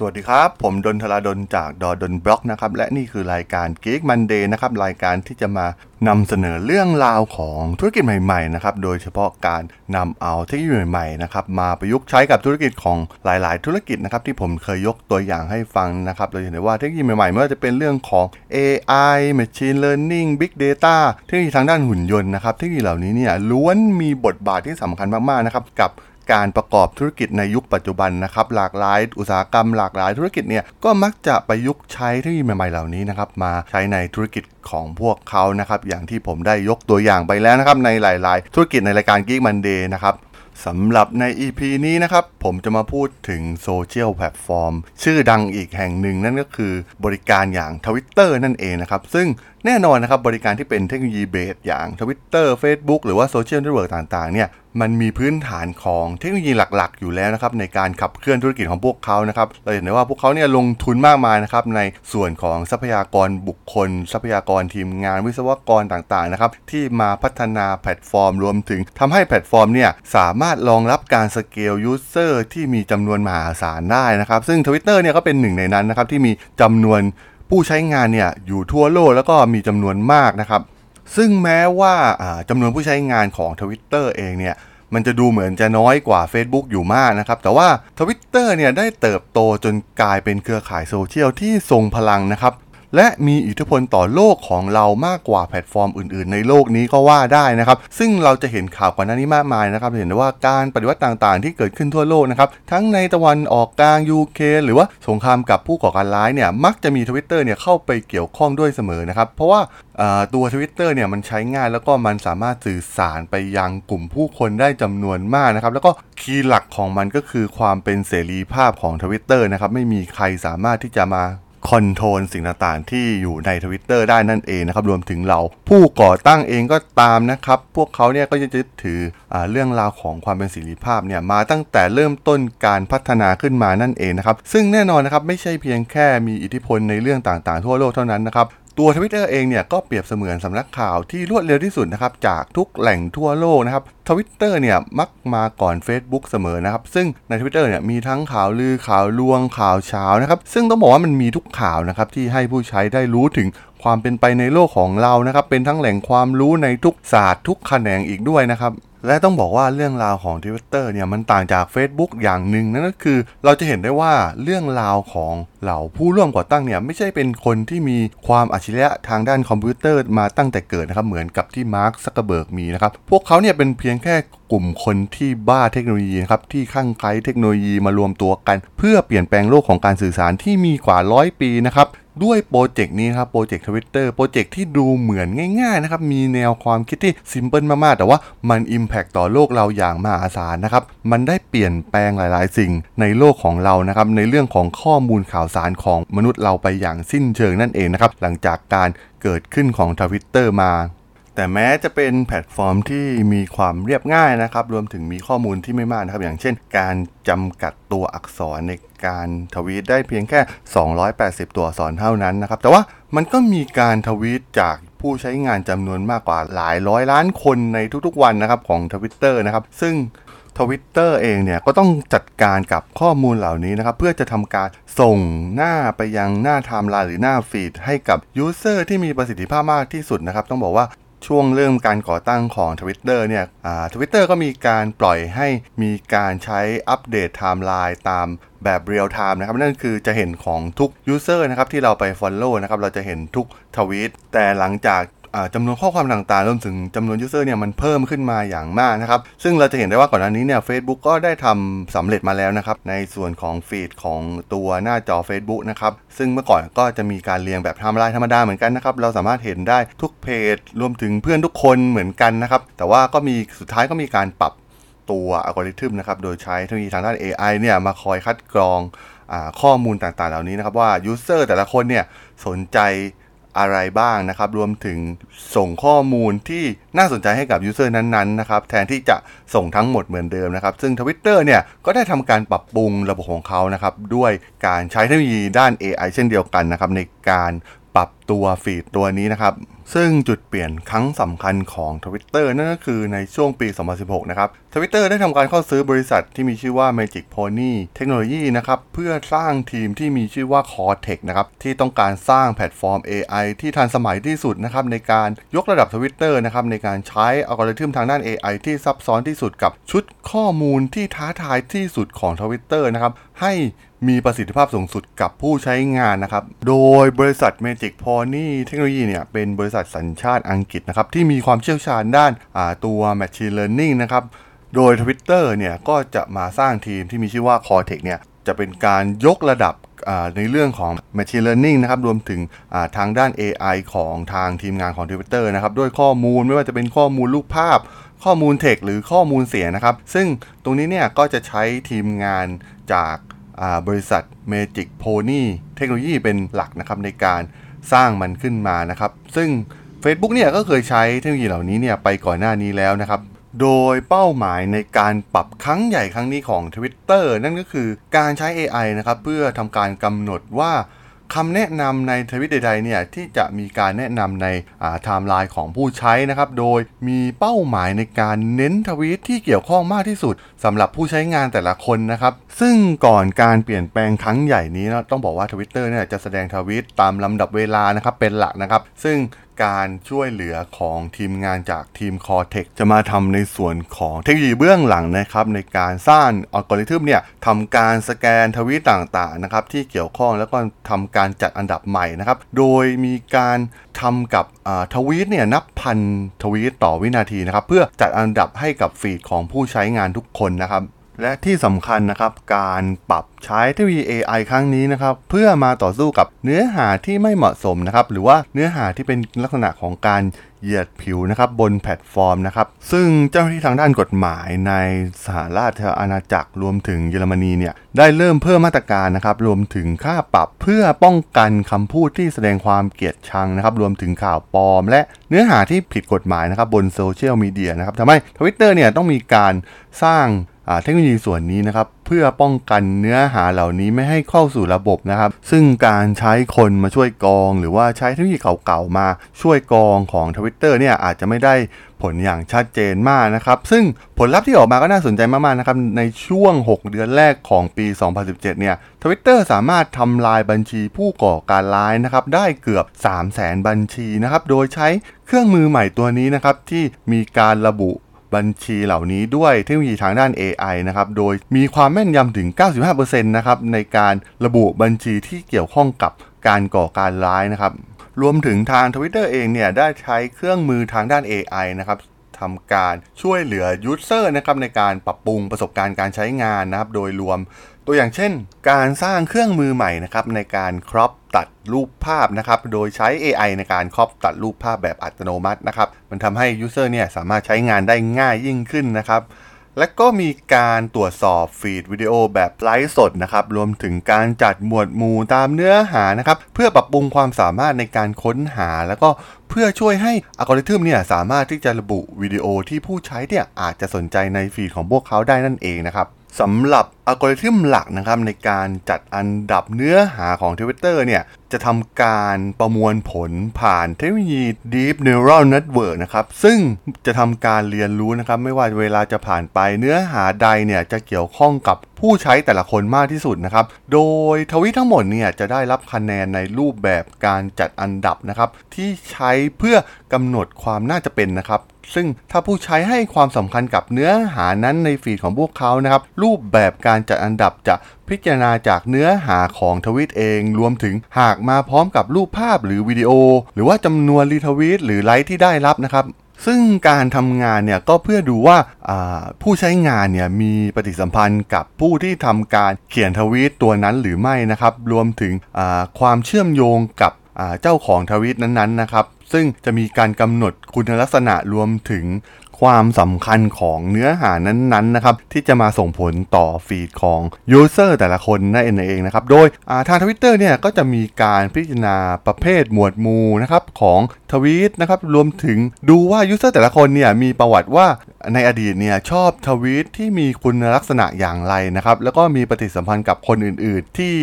สวัสดีครับ ผมดนทราดนจากดอดนบล็อกนะครับ และนี่คือรายการ Geek Monday นะครับ รายการที่จะมานำเสนอเรื่องราวของธุรกิจใหม่ๆนะครับ โดยเฉพาะการนำเอาเทคโนโลยีใหม่ๆนะครับมาประยุกต์ใช้กับธุรกิจของหลายๆ ธุรกิจนะครับที่ผมเคยยกตัวอย่างให้ฟังนะครับเราเห็นได้ว่าเทคโนโลยีใหม่ๆไม่ว่าจะเป็นเรื่องของ AI Machine Learning Big Data เทคโนโลยีทางด้านหุ่นยนต์นะครับเทคโนโลยีเหล่านี้เนี่ยล้วนมีบทบาทที่สำคัญมากๆนะครับกับ การประกอบธุรกิจในยุคปัจจุบันนะครับหลากหลายอุตสาหกรรมหลากหลายธุรกิจเนี่ยก็มักจะประยุกต์ใช้เทคโนโลยีใหม่ๆเหล่านี้นะครับมาใช้ในธุรกิจของพวกเขานะครับอย่างที่ผมได้ยกตัวอย่างไปแล้วนะครับในหลาย ๆ ธุรกิจในรายการ Geek Monday นะครับสำหรับใน EP นี้นะครับ ผมจะมาพูดถึงโซเชียลแพลตฟอร์มชื่อดังอีกแห่งหนึ่งนั่นก็คือบริการอย่าง Twitter นั่นเองนะครับ ซึ่ง แน่นอนนะครับบริการที่เป็น technology base อย่าง Twitter Facebook หรือว่าโซเชียลเน็ตเวิร์กต่างๆเนี่ยมันมีพื้นฐานของเทคโนโลยีหลักๆ อยู่แล้วนะครับในการขับเคลื่อนธุรกิจของพวกเขานะครับเราเห็นได้ว่าพวกเขาเนี่ยลงทุนมากมายนะครับในส่วนของทรัพยากรบุคคล ทรัพยากรทีมงานวิศวกรต่างๆนะครับที่มาพัฒนาแพลตฟอร์ม รวมถึงทำให้แพลตฟอร์มเนี่ยสามารถรองรับการ scale user ที่มีจำนวนมหาศาลได้นะครับซึ่ง Twitter เนี่ยก็เป็นหนึ่งในนั้นนะครับที่มีจำนวน ผู้ใช้งานเนี่ยอยู่ทั่วโลกแล้วก็มีจำนวนมากนะครับ ซึ่งแม้ว่าจำนวนผู้ใช้งานของ Twitter เองเนี่ยมันจะดูเหมือนจะน้อยกว่า Facebook อยู่มากนะครับ แต่ว่า Twitter เนี่ยได้เติบโตจนกลายเป็นเครือข่ายโซเชียลที่ทรงพลังนะครับ และมีอิทธิพลต่อโลกของเรามากกว่าแพลตฟอร์มอื่น ๆ ในโลกนี้ก็ว่าได้นะครับ ซึ่งเราจะเห็นข่าวก่อนหน้านี้มากมายนะครับ เห็นได้ว่าการปฏิวัติต่าง ๆ ที่เกิดขึ้นทั่วโลกนะครับ ทั้งในตะวันออกกลางยูเครนหรือว่าสงครามกับผู้ก่อการร้ายเนี่ย มักจะมี Twitter เนี่ยเข้าไปเกี่ยวข้องด้วยเสมอนะครับ เพราะว่าตัว Twitter เนี่ยมันใช้ง่ายแล้วก็มันสามารถสื่อสารไปยังกลุ่มผู้คนได้จำนวนมากนะครับ แล้วก็ key หลักของมันก็คือความเป็นเสรีภาพของ Twitter นะครับ ไม่มีใครสามารถที่จะมา control สิ่งต่างๆ ที่อยู่ในทวิตเตอร์ได้นั่นเองนะครับรวมถึงเหล่าผู้ก่อตั้งเองก็ตามนะครับ พวกเขาเนี่ยก็จะยึดถือเรื่องราวของความเป็นเสรีภาพเนี่ยมาตั้งแต่เริ่มต้นการพัฒนาขึ้นมานั่นเองนะครับ ซึ่งแน่นอนนะครับไม่ใช่เพียงแค่มีอิทธิพลในเรื่องต่างๆ ทั่วโลกเท่านั้นนะครับ ตัวทวิตเตอร์เองเนี่ยก็เปรียบเสมือนสำนักข่าวที่รวดเร็วที่สุดนะครับจากทุกแหล่งทั่วโลกนะครับทวิตเตอร์เนี่ยมักมาก่อน Facebook เสมอนะครับ ซึ่งในทวิตเตอร์เนี่ยมีทั้งข่าวลือข่าวลวงข่าวเช้านะครับซึ่งต้องบอกว่ามันมีทุกข่าวนะครับที่ให้ผู้ใช้ได้รู้ถึงความเป็นไปในโลกของเรานะครับเป็นทั้งแหล่งความรู้ในทุกศาสตร์ทุกแขนงอีกด้วยนะครับ และต้องบอกว่าเรื่องราวของ Twitter เนี่ยมันต่างจาก Facebook อย่างหนึ่งนั่นก็คือ เราจะเห็นได้ว่าเรื่องราวของเหล่าผู้ร่วมก่อตั้งเนี่ยไม่ใช่เป็นคนที่มีความอัจฉริยะทางด้านคอมพิวเตอร์มาตั้งแต่เกิดนะครับเหมือนกับที่มาร์คซักเกอร์เบิร์กมีนะครับพวกเขาเนี่ยเป็นเพียงแค่กลุ่มคนที่บ้าเทคโนโลยีครับที่คลั่งไคล้เทคโนโลยีมารวมตัวกัน เพื่อเปลี่ยนแปลงโลกของการสื่อสารที่มีกว่าร้อยปีนะครับ ด้วยโปรเจกต์นี้ครับโปรเจกต์ทวิตเตอร์โปรเจกต์ที่ดูเหมือนง่ายๆนะครับมีแนวความคิดที่ simple มากๆ แต่ว่ามัน Impact ต่อโลกเราอย่างมหาศาลนะครับมันได้เปลี่ยนแปลงหลายๆ สิ่งในโลกของเรานะครับในเรื่องของข้อมูลข่าวสารของมนุษย์เราไปอย่างสิ้นเชิงนั่นเองนะครับหลังจากการเกิดขึ้นของทวิตเตอร์มา แต่แม้จะเป็นแพลตฟอร์มที่มีความเรียบง่ายนะครับ รวมถึงมีข้อมูลที่ไม่มากนะครับ อย่างเช่น การจำกัดตัวอักษรในการทวีตได้เพียงแค่ 280 ตัวอักษรเท่านั้นนะครับ แต่ว่ามันก็มีการทวีตจากผู้ใช้งานจำนวนมากกว่าหลายร้อยล้านคนในทุกๆวันนะครับของ Twitter นะครับ ซึ่งทวิตเตอร์เองเนี่ยก็ต้องจัดการกับข้อมูลเหล่านี้นะครับ เพื่อจะทำการส่งหน้าไปยังหน้าไทม์ไลน์หรือหน้าฟีดให้กับ user ที่มีประสิทธิภาพมากที่สุดนะครับ ต้องบอกว่า ช่วงเริ่มการก่อตั้งของ Twitter เนี่ยทวิตเตอร์ก็มีการปล่อยให้มีการใช้อัปเดตไทม์ไลน์ตามแบบเรียลไทม์นะครับ นั่นคือจะเห็นของทุก user นะครับที่เราไป Follow นะครับ เราจะเห็นทุกทวีตแต่หลังจาก จำนวนข้อความต่างๆรวมถึงจำนวน user เนี่ยมันเพิ่มขึ้นมาอย่างมากนะครับ ซึ่งเราจะเห็นได้ว่าก่อนหน้านี้เนี่ย Facebook ก็ได้ทำสำเร็จมาแล้วนะครับ ในส่วนของฟีดของตัวหน้าจอ Facebook นะครับ ซึ่งเมื่อก่อนก็จะมีการเรียงแบบไทม์ไลน์ธรรมดาเหมือนกันนะครับ เราสามารถเห็นได้ทุกเพจ รวมถึงเพื่อนทุกคนเหมือนกันนะครับ แต่ว่าก็มีสุดท้ายก็มีการปรับตัวอัลกอริทึมนะครับ โดยใช้เทคโนโลยีทางด้าน AI เนี่ยมาคอยคัดกรองข้อมูลต่างๆ เหล่านี้นะครับว่า user แต่ละคนเนี่ยสนใจ อะไรบ้างนะครับ รวมถึงส่งข้อมูลที่น่าสนใจให้กับ user นั้นๆนะครับ แทนที่จะส่งทั้งหมดเหมือนเดิมนะครับ ซึ่ง Twitter เนี่ยก็ได้ทำการปรับปรุงระบบของเขานะครับ ด้วยการใช้เทคโนโลยีด้าน AI เช่นเดียวกันนะครับ ในการปรับ ตัวฟีดตัวนี้นะครับ ซึ่งจุดเปลี่ยนครั้งสำคัญของ Twitter นั่นก็คือในช่วงปี 2016 นะครับ Twitter ได้ทำการเข้าซื้อบริษัทที่มีชื่อว่า Magic Pony Technology นะครับ เพื่อสร้างทีมที่มีชื่อว่า Cortex นะครับ ที่ต้องการสร้างแพลตฟอร์ม AI ที่ทันสมัยที่สุดนะครับ ในการยกระดับ Twitter นะครับ ในการใช้อัลกอริทึมทางด้าน AI ที่ซับซ้อนที่สุดกับชุดข้อมูลที่ท้าทายที่สุดของ Twitter นะครับให้มีประสิทธิภาพสูงสุดกับผู้ใช้งานนะครับ โดยบริษัท Magic Pony Technology เนี่ยเป็นบริษัทสัญชาติอังกฤษนะครับที่มีความเชี่ยวชาญด้านตัว Machine Learning นะครับโดย Twitter เนี่ยก็จะมาสร้างทีมที่มีชื่อว่า Cortex เนี่ยจะเป็นการยกระดับในเรื่องของ Machine Learning นะครับ รวมถึงทางด้าน AI ของทางทีมงานของ Twitter นะครับ ด้วยข้อมูลไม่ว่าจะเป็นข้อมูลรูปภาพ ข้อมูลเทคหรือข้อมูลเสียงนะครับ ซึ่งตรงนี้เนี่ยก็จะใช้ทีมงานจากบริษัท Magic Pony Technology เป็นหลักนะครับในการ สร้างมันขึ้นมานะครับ ซึ่ง Facebook เนี่ยก็เคยใช้เทคโนโลยีเหล่านี้เนี่ยไปก่อนหน้านี้แล้วนะครับ โดยเป้าหมายในการปรับครั้งใหญ่ครั้งนี้ของ Twitter นั่นก็คือการใช้ AI นะครับเพื่อทำการกำหนดว่า คำแนะนำในทวิตใดๆเนี่ยที่จะมีการแนะนำในไทม์ไลน์ของผู้ใช้นะครับโดยมีเป้าหมายในการเน้นทวีตที่เกี่ยวข้องมากที่สุดสำหรับผู้ใช้งานแต่ละคนนะครับ ซึ่งก่อนการเปลี่ยนแปลงครั้งใหญ่นี้นะต้องบอกว่า Twitter เนี่ยจะแสดงทวีตตามลำดับเวลานะครับเป็นหลักนะครับ ซึ่ง การช่วยเหลือของทีมงานจากทีม Cortex จะมาทำในส่วนของเทคโนโลยีเบื้องหลังนะครับในการสร้างอัลกอริทึมเนี่ยทำการสแกนทวีตต่างๆนะครับที่เกี่ยวข้องแล้วก็ทำการจัดอันดับใหม่นะครับโดยมีการทำกับทวีตเนี่ยนับพันทวีตต่อวินาทีนะครับเพื่อจัดอันดับให้กับฟีดของผู้ใช้งานทุกคนนะครับ และที่สำคัญนะครับ การปรับใช้เทคโนโลยี AI ครั้งนี้นะครับ เพื่อมาต่อสู้กับเนื้อหาที่ไม่เหมาะสมนะครับ หรือว่าเนื้อหาที่เป็นลักษณะของการเหยียดผิวนะครับบนแพลตฟอร์มนะครับ ซึ่งเจ้าหน้าที่ทางด้านกฎหมายในสหราชอาณาจักรรวมถึงเยอรมนีเนี่ยได้เริ่มเพิ่มมาตรการนะครับ รวมถึงค่าปรับเพื่อป้องกันคำพูดที่แสดงความเกลียดชังนะครับ รวมถึงข่าวปลอม และเนื้อหาที่ผิดกฎหมายนะครับบนโซเชียลมีเดียนะครับทำให้ทวิตเตอร์เนี่ยต้องมีการสร้าง เทคโนโลยีส่วนนี้นะครับเพื่อป้องกันเนื้อหาเหล่านี้ไม่ให้เข้าสู่ระบบนะครับ ซึ่งการใช้คนมาช่วยกอง หรือว่าใช้เทคโนโลยีเก่าๆมาช่วยกองของ Twitter เนี่ยอาจจะไม่ได้ผลอย่างชัดเจนมากนะครับ ซึ่งผลลัพธ์ที่ออกมาก็น่าสนใจมากๆนะครับ ในช่วง 6 เดือนแรกของปี 2017 เนี่ยทวิตเตอร์สามารถทำลายบัญชีผู้ก่อการร้ายนะครับ ได้เกือบ 3 0 0แสนบัญชีนะครับ โดยใช้เครื่องมือใหม่ตัวนี้นะครับ ที่มีการระบุ บัญชีเหล่านี้ด้วยเทคโนโลยีทางด้าน AI นะครับ โดยมีความแม่นยำถึง 95%นะครับในการระบุบัญชีที่เกี่ยวข้องกับการก่อการร้ายนะครับ รวมถึงทาง Twitter เองเนี่ยได้ใช้เครื่องมือทางด้าน AI นะครับทำการช่วยเหลือ user นะครับในการปรับปรุงประสบการณ์การใช้งานนะครับ โดยรวม ตัวอย่างเช่น การสร้างเครื่องมือใหม่นะครับในการ crop ตัดรูปภาพนะครับโดยใช้ AI ในการ crop ตัดรูปภาพแบบอัตโนมัตินะครับมันทำให้ user เนี่ยสามารถใช้งานได้ง่ายยิ่งขึ้นนะครับและก็มีการตรวจสอบฟีดวิดีโอแบบไลฟ์สดนะครับ รวมถึงการจัดหมวดหมู่ตามเนื้อหานะครับ เพื่อปรับปรุงความสามารถในการค้นหา แล้วก็เพื่อช่วยให้อัลกอริทึมเนี่ยสามารถที่จะระบุวิดีโอที่ผู้ใช้เนี่ยอาจจะสนใจในฟีดของพวกเขาได้นั่นเองนะครับ สำหรับอัลกอริทึมหลักนะครับในการจัดอันดับเนื้อหาของ Twitter เนี่ย จะทำการประมวลผลผ่านเทคโนโลยี Deep Neural Network นะครับ ซึ่งจะทำการเรียนรู้นะครับ ไม่ว่าเวลาจะผ่านไปเนื้อหาใดเนี่ยจะเกี่ยวข้องกับผู้ใช้แต่ละคนมากที่สุดนะครับ โดยทวิตทั้งหมดเนี่ยจะได้รับคะแนนในรูปแบบการจัดอันดับนะครับ ที่ใช้เพื่อกำหนดความน่าจะเป็นนะครับ ซึ่งถ้าผู้ใช้ให้ความสำคัญกับเนื้อหานั้นในฟีดของพวกเขานะครับ รูปแบบการจัดอันดับจะ พิจารณาจากเนื้อหาของทวิตเอง รวมถึงหากมาพร้อมกับรูปภาพหรือวิดีโอ หรือว่าจำนวนรีทวีตหรือไลค์ที่ได้รับนะครับซึ่งการทำงานเนี่ยก็เพื่อดูว่าผู้ใช้งานเนี่ยมีปฏิสัมพันธ์กับผู้ที่ทำการเขียนทวีตตัวนั้นหรือไม่นะครับ รวมถึงความเชื่อมโยงกับเจ้าของทวีตนั้นๆนะครับ ซึ่งจะมีการกำหนดคุณลักษณะรวมถึง ความสำคัญของเนื้อหานั้นๆนะครับที่จะมาส่งผลต่อฟีดของ user แต่ละคนนั่นเองนะครับโดยทางทวิตเตอร์เนี่ยก็จะมีการพิจารณาประเภทหมวดหมู่นะครับของทวีตนะครับรวมถึงดูว่า user แต่ละคนเนี่ยมีประวัติว่าในอดีตเนี่ยชอบทวีตที่มีคุณลักษณะอย่างไรนะครับแล้วก็มีปฏิสัมพันธ์กับคนอื่น ๆ ที่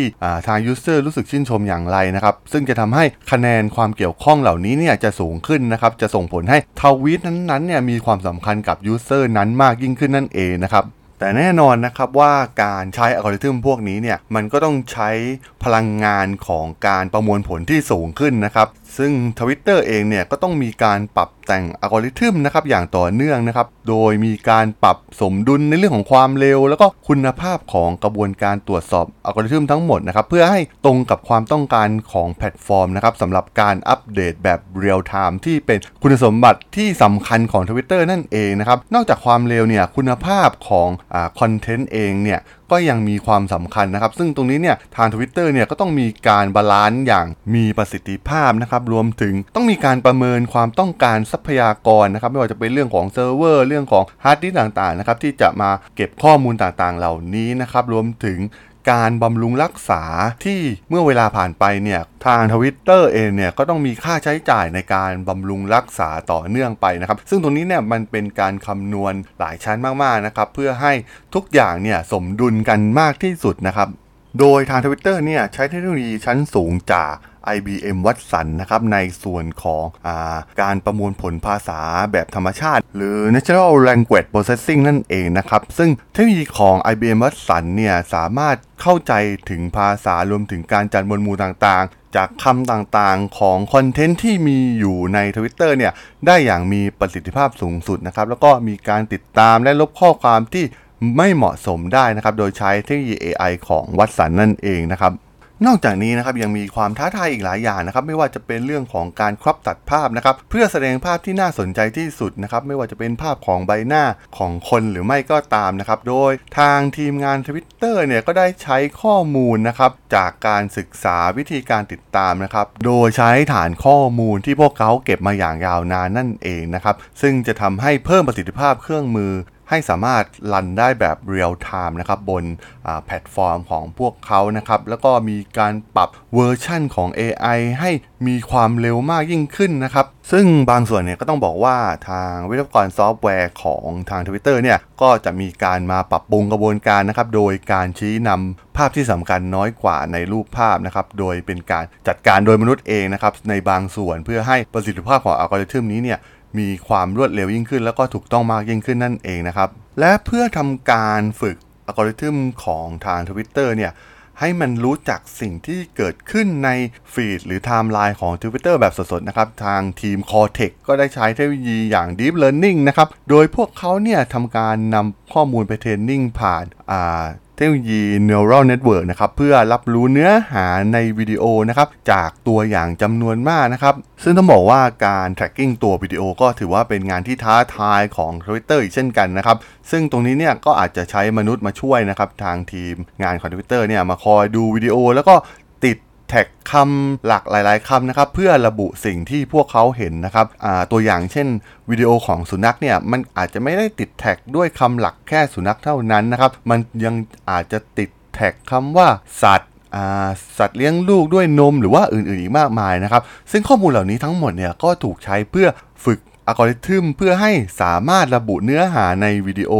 ทาง user รู้สึกชื่นชมอย่างไรนะครับซึ่งจะทำให้คะแนนความเกี่ยวข้องเหล่านี้เนี่ยจะสูงขึ้นนะครับจะส่งผลให้ทวีตนั้นๆเนี่ยมีความสำคัญกับ user นั้นมากยิ่งขึ้นนั่นเองนะครับแต่แน่นอนนะครับว่าการใช้อัลกอริทึมพวกนี้เนี่ยมันก็ต้องใช้พลังงานของการประมวลผลที่สูงขึ้นนะครับ ซึ่ง Twitter เองเนี่ยก็ต้องมีการปรับแต่งอัลกอริทึมนะครับอย่างต่อเนื่องนะครับ โดยมีการปรับสมดุลในเรื่องของความเร็ว แล้วก็คุณภาพของกระบวนการตรวจสอบอัลกอริทึมทั้งหมดนะครับเพื่อให้ตรงกับความต้องการของแพลตฟอร์มนะครับสำหรับการอัปเดตแบบเรียลไทม์ที่เป็นคุณสมบัติที่สำคัญของ Twitter นั่นเองนะครับนอกจากความเร็วเนี่ยคุณภาพของอ่าคอนเทนต์เองเนี่ยก็ยังมีความสำคัญนะครับ ซึ่งตรงนี้เนี่ยทาง Twitter เนี่ยก็ต้องมีการ balance อย่างมีประสิทธิภาพนะครับ รวมถึงต้องมีการประเมินความต้องการทรัพยากรนะครับ ไม่ว่าจะเป็นเรื่องของเซิร์ฟเวอร์ เรื่องของฮาร์ดดิสก์ต่างๆนะครับที่จะมาเก็บข้อมูลต่างๆ เหล่านี้นะครับ รวมถึง การบำรุงรักษาที่เมื่อเวลาผ่านไปเนี่ยทางทวิตเตอร์เองเนี่ยก็ต้องมีค่าใช้จ่ายในการบำรุงรักษาต่อเนื่องไปนะครับ ซึ่งตรงนี้เนี่ยมันเป็นการคำนวณหลายชั้นมากๆนะครับเพื่อให้ทุกอย่างเนี่ยสมดุลกันมากที่สุดนะครับ โดยทางทวิตเตอร์เนี่ยใช้เทคโนโลยีชั้นสูงจาก IBM วัตสันนะครับในส่วนของอาการประมวลผลภาษาแบบธรรมชาติ หรือ Natural Language Processing นั่นเองนะครับ ซึ่งเทคโนโลยีของ IBM วัตสันเนี่ยสามารถเข้าใจถึงภาษารวมถึงการจัดมวลหมู่ต่างๆ จากคำต่างๆของคอนเทนต์ที่มีอยู่ใน Twitter เนี่ยได้อย่างมีประสิทธิภาพสูงสุดนะครับแล้วก็มีการติดตามและลบข้อความที่ไม่เหมาะสมได้นะครับ โดยใช้เทคโนโลยี AI ของวัตสันนั่นเองนะครับ นอกจากนี้นะครับยังมีความท้าทายอีกหลายอย่างนะครับ ไม่ว่าจะเป็นเรื่องของการครอบตัดภาพนะครับเพื่อแสดงภาพที่น่าสนใจที่สุดนะครับไม่ว่าจะเป็นภาพของใบหน้าของคนหรือไม่ก็ตามนะครับ โดยทางทีมงาน Twitter เนี่ยก็ได้ใช้ข้อมูลนะครับจากการศึกษาวิธีการติดตามนะครับโดยใช้ฐานข้อมูลที่พวกเขาเก็บมาอย่างยาวนานนั่นเองนะครับซึ่งจะทำให้เพิ่มประสิทธิภาพเครื่องมือ ให้สามารถ run ได้แบบเรียลไทม์นะครับบนแพลตฟอร์มของพวกเขานะครับ แล้วก็มีการปรับเวอร์ชั่นของ AI ให้มีความเร็วมากยิ่งขึ้นนะครับ ซึ่งบางส่วนเนี่ยก็ต้องบอกว่าทางวิศวกรซอฟต์แวร์ของทาง Twitter เนี่ยก็จะมีการมาปรับปรุงกระบวนการนะครับ โดยการชี้นำภาพที่สำคัญน้อยกว่าในรูปภาพนะครับ โดยเป็นการจัดการโดยมนุษย์เองนะครับในบางส่วนเพื่อให้ประสิทธิภาพของอัลกอริทึมนี้เนี่ย มีความรวดเร็วยิ่งขึ้น แล้วก็ถูกต้องมากยิ่งขึ้นนั่นเองนะครับ และเพื่อทำการฝึกอัลกอริทึมของทาง Twitter เนี่ยให้มันรู้จักสิ่งที่เกิดขึ้นในฟีดหรือไทม์ไลน์ของ Twitter แบบสดๆนะครับ ทางทีม Cortex ก็ได้ใช้เทคโนโลยีอย่าง Deep Learning นะครับ โดยพวกเขาเนี่ยทำการนำข้อมูลไป training ผ่านอ่า เทคโนโลยี neural network นะครับเพื่อรับรู้เนื้อหาในวิดีโอนะครับจากตัวอย่างจำนวนมากนะครับ ซึ่งต้องบอกว่าการ tracking ตัววิดีโอก็ถือว่าเป็นงานที่ท้าทายของ Twitter อีกเช่นกันนะครับ ซึ่งตรงนี้เนี่ยก็อาจจะใช้มนุษย์มาช่วยนะครับ ทางทีมงานของ Twitter เนี่ยมาคอยดูวิดีโอ แล้วก็ แท็กคำหลักหลายๆคำนะครับเพื่อระบุสิ่งที่พวกเขาเห็นนะครับตัวอย่างเช่นวิดีโอของสุนัขเนี่ยมันอาจจะไม่ได้ติดแท็กด้วยคำหลักแค่สุนัขเท่านั้นนะครับมันยังอาจจะติดแท็กคำว่าสัตว์สัตว์เลี้ยงลูกด้วยนมหรือว่าอื่นๆอีกมากมายนะครับ ซึ่งข้อมูลเหล่านี้ทั้งหมดเนี่ยก็ถูกใช้เพื่อฝึกอัลกอริทึมเพื่อให้สามารถระบุเนื้อหาในวิดีโอ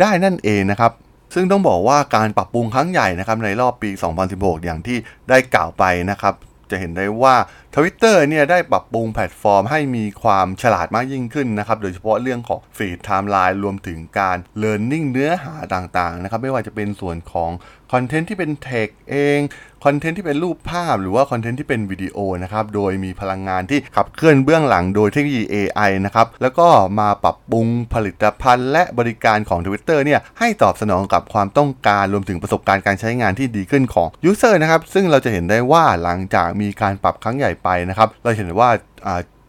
ได้นั่นเองนะครับ ซึ่งต้องบอกว่าการปรับปรุงครั้งใหญ่นะครับในรอบปี 2016 อย่างที่ได้กล่าวไปนะครับ จะเห็นได้ว่า Twitter เนี่ยได้ปรับปรุงแพลตฟอร์มให้มีความฉลาดมากยิ่งขึ้นนะครับ โดยเฉพาะเรื่องของ feed timeline รวมถึงการ learning เนื้อหาต่างๆนะครับ ไม่ว่าจะเป็นส่วนของคอนเทนต์ที่เป็นเทคเองคอนเทนต์ที่เป็นรูปภาพหรือว่าคอนเทนต์ที่เป็นวิดีโอนะครับโดยมีพลังงานที่ขับเคลื่อนเบื้องหลังโดยเทคโนโลยี AI นะครับแล้วก็มาปรับปรุงผลิตภัณฑ์และบริการของ Twitter เนี่ยให้ตอบสนองกับความต้องการรวมถึงประสบการณ์การใช้งานที่ดีขึ้นของ user นะครับซึ่งเราจะเห็นได้ว่าหลังจากมีการปรับครั้งใหญ่ไปนะครับ เราเห็นว่า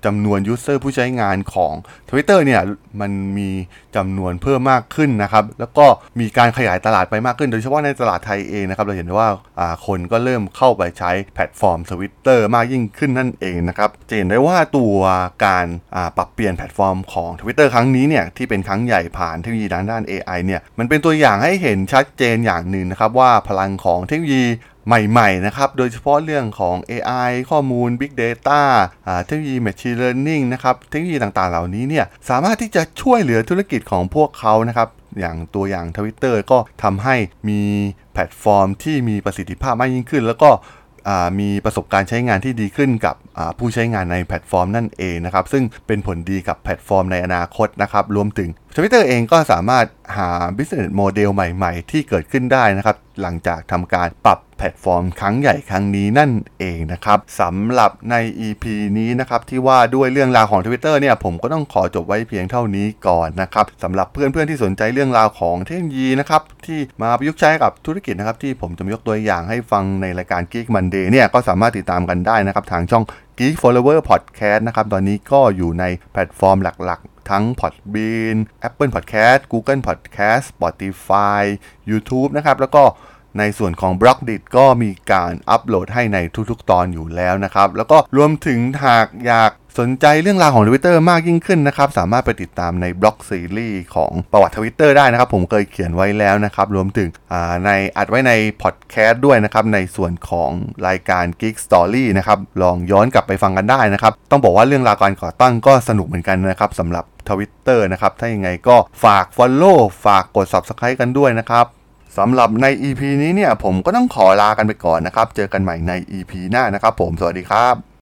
จำนวน user ผู้ใช้งานของ Twitter เนี่ยมันมีจำนวนเพิ่มมากขึ้นนะครับ แล้วก็มีการขยายตลาดไปมากขึ้น โดยเฉพาะในตลาดไทยเองนะครับ เราเห็นได้ว่าคนก็เริ่มเข้าไปใช้แพลตฟอร์ม Twitter มากยิ่งขึ้นนั่นเองนะครับจะเห็นได้ว่าตัวการปรับเปลี่ยนแพลตฟอร์มของ Twitter ครั้งนี้เนี่ยที่เป็นครั้งใหญ่ผ่านเทคโนโลยีด้านด้าน AI เนี่ยมันเป็นตัวอย่างให้เห็นชัดเจนอย่างหนึ่งนะครับว่าพลังของเทคโนโลยี ใหม่ๆนะครับ โดยเฉพาะเรื่องของ AI ข้อมูล Big Data เทคโนโลยี Machine Learning นะครับ เทคโนโลยีต่างๆ เหล่านี้เนี่ยสามารถที่จะช่วยเหลือธุรกิจของพวกเขานะครับอย่างตัวอย่าง Twitter ก็ทำให้มีแพลตฟอร์มที่มีประสิทธิภาพมากยิ่งขึ้น แล้วก็มีประสบการณ์ใช้งานที่ดีขึ้นกับผู้ใช้งานในแพลตฟอร์มนั่นเองนะครับ ซึ่งเป็นผลดีกับแพลตฟอร์มในอนาคตนะครับ รวมถึง Twitter เองก็สามารถหา business model ใหม่ๆ ที่เกิดขึ้นได้นะครับ หลังจากทำการปรับแพลตฟอร์มครั้งใหญ่ครั้งนี้นั่นเองนะครับสำหรับใน EP นี้นะครับ ที่ว่าด้วยเรื่องราวของ Twitter เนี่ยผมก็ต้องขอจบไว้เพียงเท่านี้ก่อนนะครับสำหรับเพื่อนๆที่สนใจเรื่องราวของเทคโนโลยีนะครับ ที่มาประยุกต์ใช้กับธุรกิจนะครับ ที่ผมจะยกตัวอย่างให้ฟังในรายการ Geek Monday เนี่ยก็สามารถติดตามกันได้นะครับ ทางช่อง Geek Follower Podcast นะครับตอนนี้ก็อยู่ในแพลตฟอร์มหลักๆ ทั้ง Podbean Apple Podcast Google Podcast Spotify YouTube นะครับแล้วก็ในส่วนของ b ล็อกดิก็มีการอัปโหลดให้ในทุกๆ ตอนอยู่แล้วนะครับ แล้วก็รวมถึงหากอยาก สนใจเรื่องราวของทวิตเตอร์มากยิ่งขึ้นนะครับ สามารถไปติดตามใน blog series ของประวัติทวิตเตอร์ได้นะครับ ผมเคยเขียนไว้แล้วนะครับ รวมถึงในอัดไว้ในพอดแคสต์ด้วยนะครับ ในส่วนของรายการ Geek Story นะครับ ลองย้อนกลับไปฟังกันได้นะครับ ต้องบอกว่าเรื่องราวการก่อตั้งก็สนุกเหมือนกันนะครับสำหรับทวิตเตอร์นะครับ ถ้ายังไงก็ฝาก Follow ฝากกด Subscribe กันด้วยนะครับสำหรับใน EP นี้เนี่ยผมก็ต้องขอลากันไปก่อนนะครับ เจอกันใหม่ใน EP หน้านะครับ ผม สวัสดีครับ